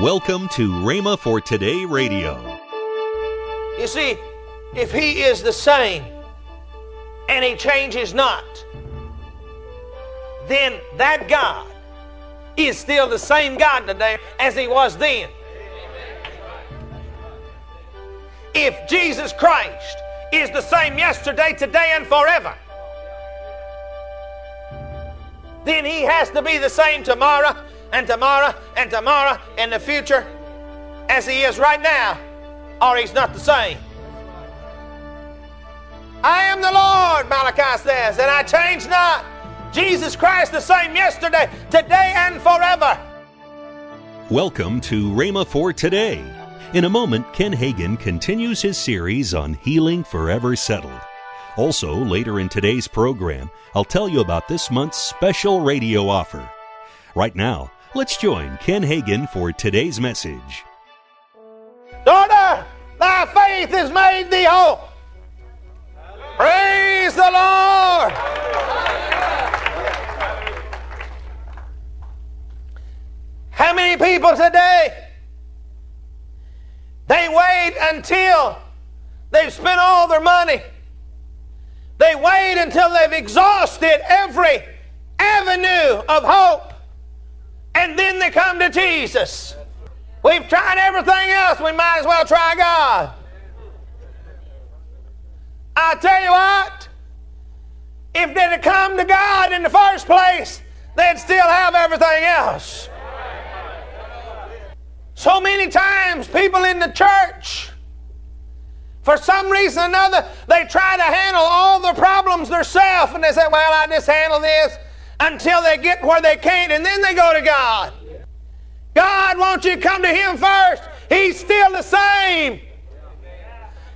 Welcome to Rhema for Today Radio. You see, if He is the same and He changes not, then that God is still the same God today as He was then. If Jesus Christ is the same yesterday, today, and forever, then He has to be the same tomorrow and tomorrow and tomorrow in the future as He is right now, or He's not the same. I am the Lord, Malachi says, and I change not. Jesus Christ the same yesterday, today, and forever. Welcome to Rhema for Today. In a moment, Ken Hagin continues his series on healing forever settled. Also, later in today's program, I'll tell you about this month's special radio offer. Right now, let's join Ken Hagin for today's message. Daughter, thy faith has made thee whole. Praise the Lord. How many people today? They wait until they've spent all their money. They wait until they've exhausted every avenue of hope. And then they come to Jesus. We've tried everything else, we might as well try God. I tell you what, if they'd have come to God in the first place, they'd still have everything else. So many times, people in the church, for some reason or another, they try to handle all the problems themselves, and they say, Well, I just handle this until they get where they can't, and then they go to God. God wants you come to Him first. He's still the same.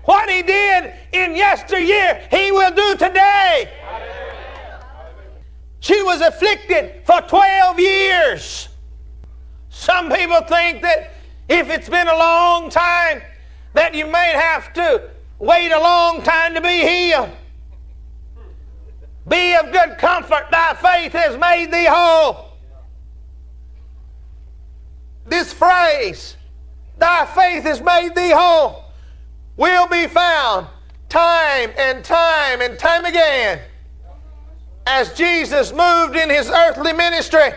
What He did in yesteryear, He will do today. She was afflicted for 12 years. Some people think that if it's been a long time, that you may have to wait a long time to be healed. Be of good comfort, thy faith has made thee whole. This phrase, thy faith has made thee whole, will be found time and time and time again as Jesus moved in his earthly ministry.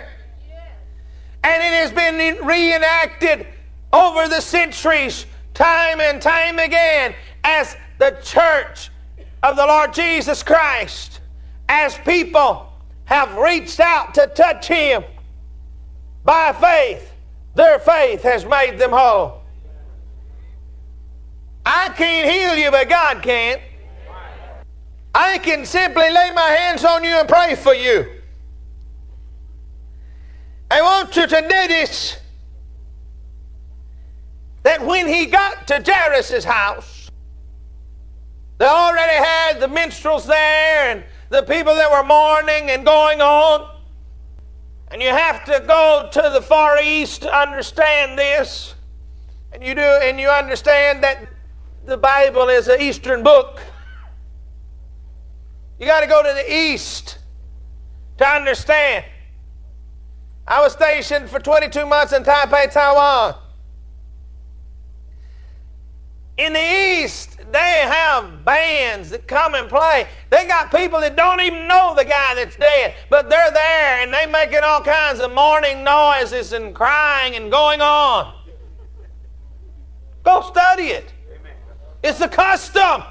And it has been reenacted over the centuries, time and time again, as the church of the Lord Jesus Christ as people have reached out to touch Him by faith, their faith has made them whole. I can't heal you, but God can. I can simply lay my hands on you and pray for you. I want you to notice that when he got to Jairus' house, they already had the minstrels there and the people that were mourning and going on. And you have to go to the Far East to understand this. And you do, and you understand that the Bible is an Eastern book. You got to go to the East to understand. I was stationed for 22 months in Taipei, Taiwan. In the East, they have bands that come and play. They got people that don't even know the guy that's dead, but they're there and they're making all kinds of mourning noises and crying and going on. Go study it. It's a custom.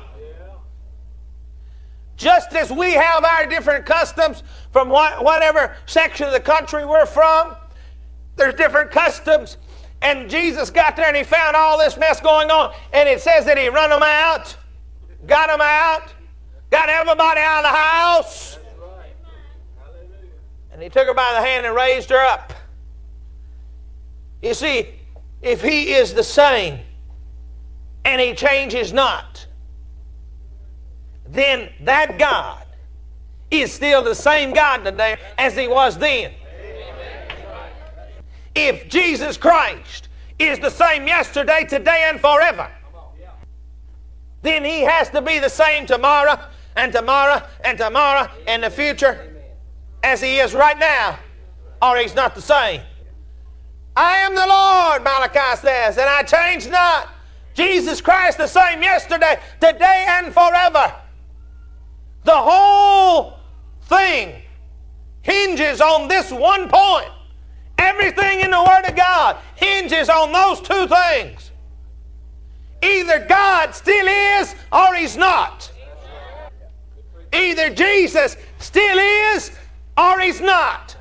Just as we have our different customs from whatever section of the country we're from, there's different customs and Jesus got there and he found all this mess going on. And it says that he run them out, got them out, got everybody out of the house. And he took her by the hand and raised her up. You see, if he is the same and he changes not, then that God is still the same God today as he was then. If Jesus Christ is the same yesterday, today, and forever, then he has to be the same tomorrow and tomorrow and tomorrow and the future as he is right now, or he's not the same. I am the Lord, Malachi says, and I change not. Jesus Christ the same yesterday, today, and forever. The whole thing hinges on this one point. Everything in the Word of God hinges on those two things. Either God still is or He's not. Either Jesus still is or He's not.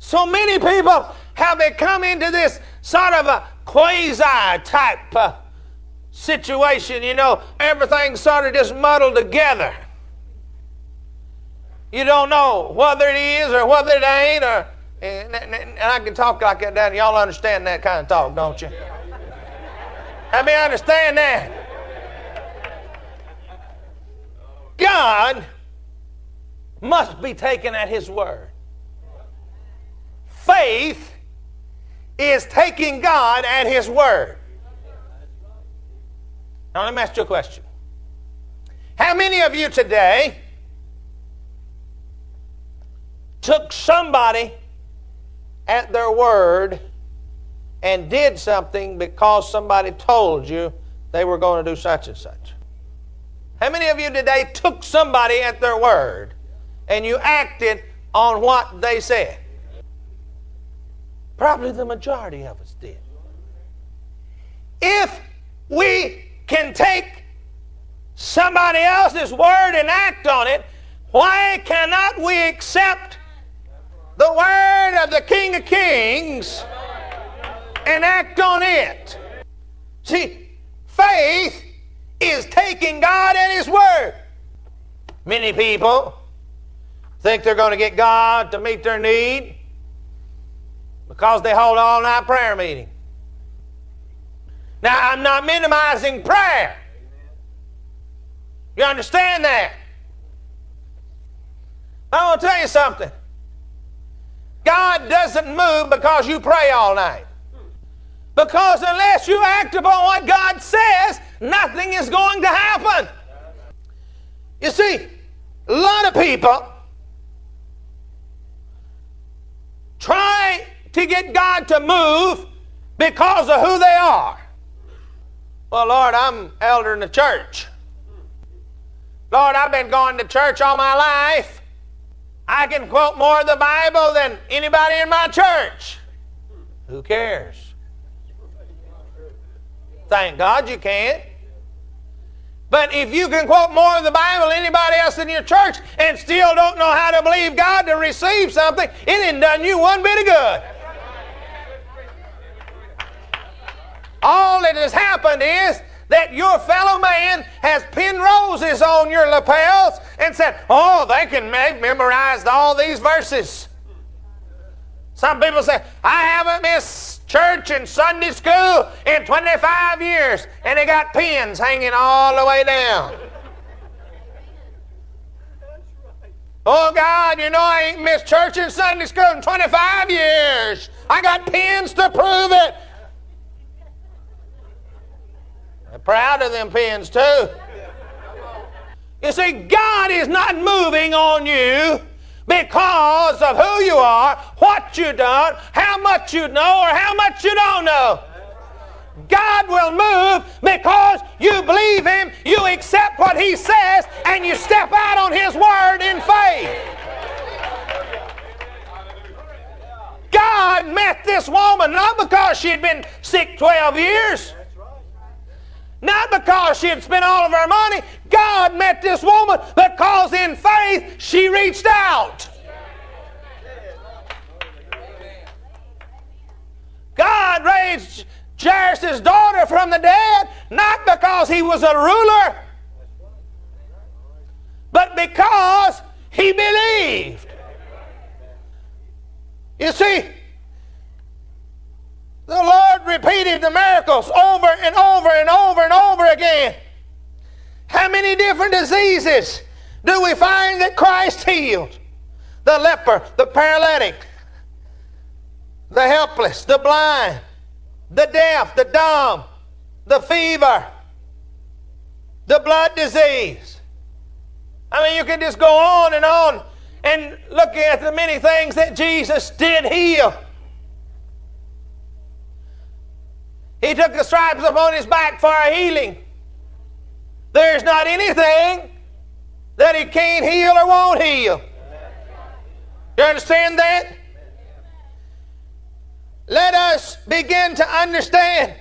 So many people have become into this sort of a quasi type uh, situation. You know, everything's sort of just muddled together. You don't know whether it is or whether it ain't, or and, and I can talk like that. Y'all understand that kind of talk, don't you? Let me understand that. God must be taken at His word. Faith is taking God at His word. Now, let me ask you a question. How many of you today took somebody at their word and did something because somebody told you they were going to do such and such? How many of you today took somebody at their word and you acted on what they said? Probably the majority of us did. If we can take somebody else's word and act on it, why cannot we accept the word of the King of Kings and act on it? See, faith is taking God at His word. Many people think they're going to get God to meet their need because they hold all night prayer meeting. Now, I'm not minimizing prayer. You understand that? I want to tell you something. God doesn't move because you pray all night. Because unless you act upon what God says, nothing is going to happen. You see, a lot of people try to get God to move because of who they are. Well, Lord, I'm elder in the church. Lord, I've been going to church all my life. I can quote more of the Bible than anybody in my church. Who cares? Thank God you can't. But if you can quote more of the Bible than anybody else in your church and still don't know how to believe God to receive something, it ain't done you one bit of good. All that has happened is that your fellow man has pinned roses on your lapels and said, Oh, they can make memorized all these verses. Some people say, I haven't missed church and Sunday school in 25 years, and they got pins hanging all the way down. Oh God, you know I ain't missed church and Sunday school in 25 years. I got pins to prove it. I'm proud of them pins too. You see, God is not moving on you because of who you are, what you've done, how much you know, or how much you don't know. God will move because you believe Him, you accept what He says, and you step out on His word in faith. God met this woman not because she had been sick 12 years. Because she had spent all of her money. God met this woman because in faith she reached out. God raised Jairus' daughter from the dead not because he was a ruler, but because he believed. You see, the Lord repeated the miracles over and over and over and over again. How many different diseases do we find that Christ healed? The leper, the paralytic, the helpless, the blind, the deaf, the dumb, the fever, the blood disease. I mean, you can just go on and on and look at the many things that Jesus did heal. He took the stripes upon his back for our healing. There's not anything that he can't heal or won't heal. You understand that? Let us begin to understand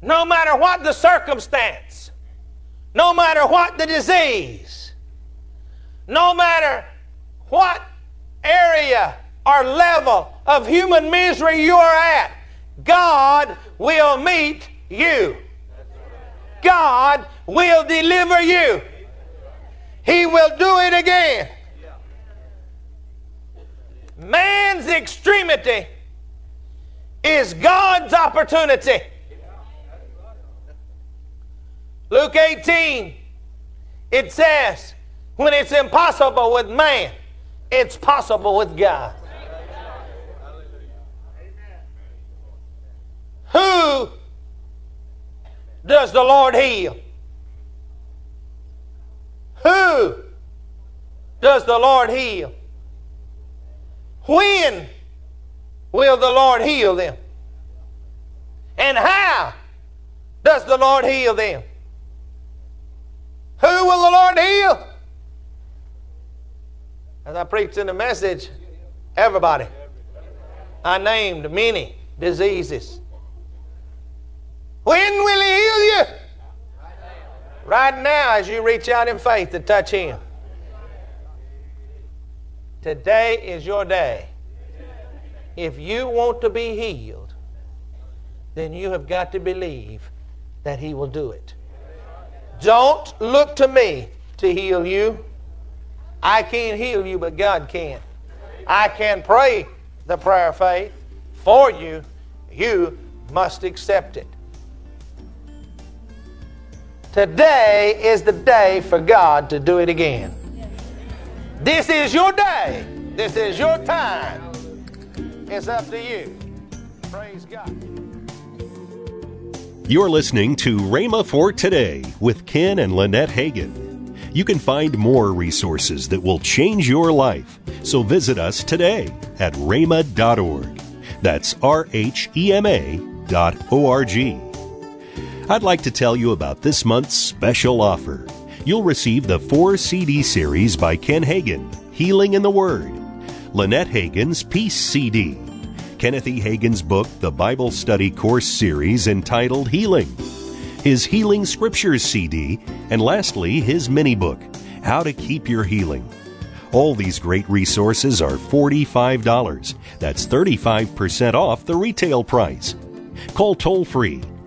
no matter what the circumstance, no matter what the disease, no matter what area or level of human misery you are at, God will meet you. God will deliver you. He will do it again. Man's extremity is God's opportunity. Luke 18, it says, when it's impossible with man, it's possible with God. Who does the Lord heal? Who does the Lord heal? When will the Lord heal them? And how does the Lord heal them? Who will the Lord heal? As I preached in the message, everybody. I named many diseases. When will He heal you? Right now, as you reach out in faith to touch Him. Today is your day. If you want to be healed, then you have got to believe that He will do it. Don't look to me to heal you. I can't heal you, but God can. I can pray the prayer of faith for you. You must accept it. Today is the day for God to do it again. This is your day. This is your time. It's up to you. Praise God. You're listening to Rhema for Today with Ken and Lynette Hagin. You can find more resources that will change your life. So visit us today at rhema.org. That's R H E M A dot O R G. I'd like to tell you about this month's special offer. You'll receive the four CD series by Ken Hagin, Healing in the Word, Lynette Hagin's Peace CD, Kenneth E. Hagin's book, The Bible Study Course Series entitled Healing, his Healing Scriptures CD, and lastly, his mini book, How to Keep Your Healing. All these great resources are $45. That's 35% off the retail price. Call toll free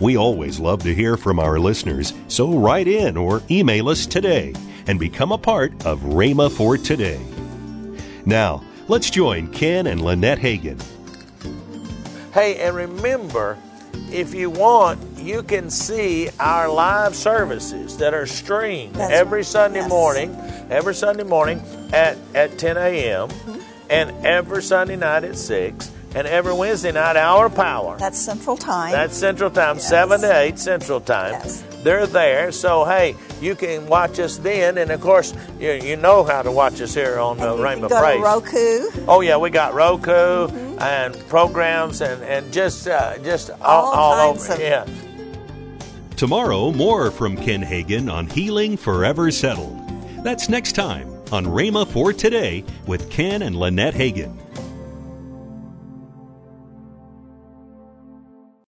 We always love to hear from our listeners, so write in or email us today and become a part of Rhema for Today. Now, let's join Ken and Lynette Hagin. Hey, and remember, if you want, you can see our live services that are streamed That's every right. Sunday Yes. morning, every Sunday morning at, at 10 a.m., Mm-hmm. and every Sunday night at 6, and every Wednesday night, Hour of Power. That's Central Time. That's Central Time, Yes. 7 to 8 Central Time. Yes. They're there, so hey, you can watch us then, and of course, you, you know how to watch us here on the uh, you Rhema can go Praise. to Roku. Oh yeah, we got Roku Mm-hmm. and programs and and just uh, just all, All all kinds over. of- yeah. Tomorrow, more from Ken Hagin on Healing Forever Settled. That's next time on Rhema for Today with Ken and Lynette Hagin.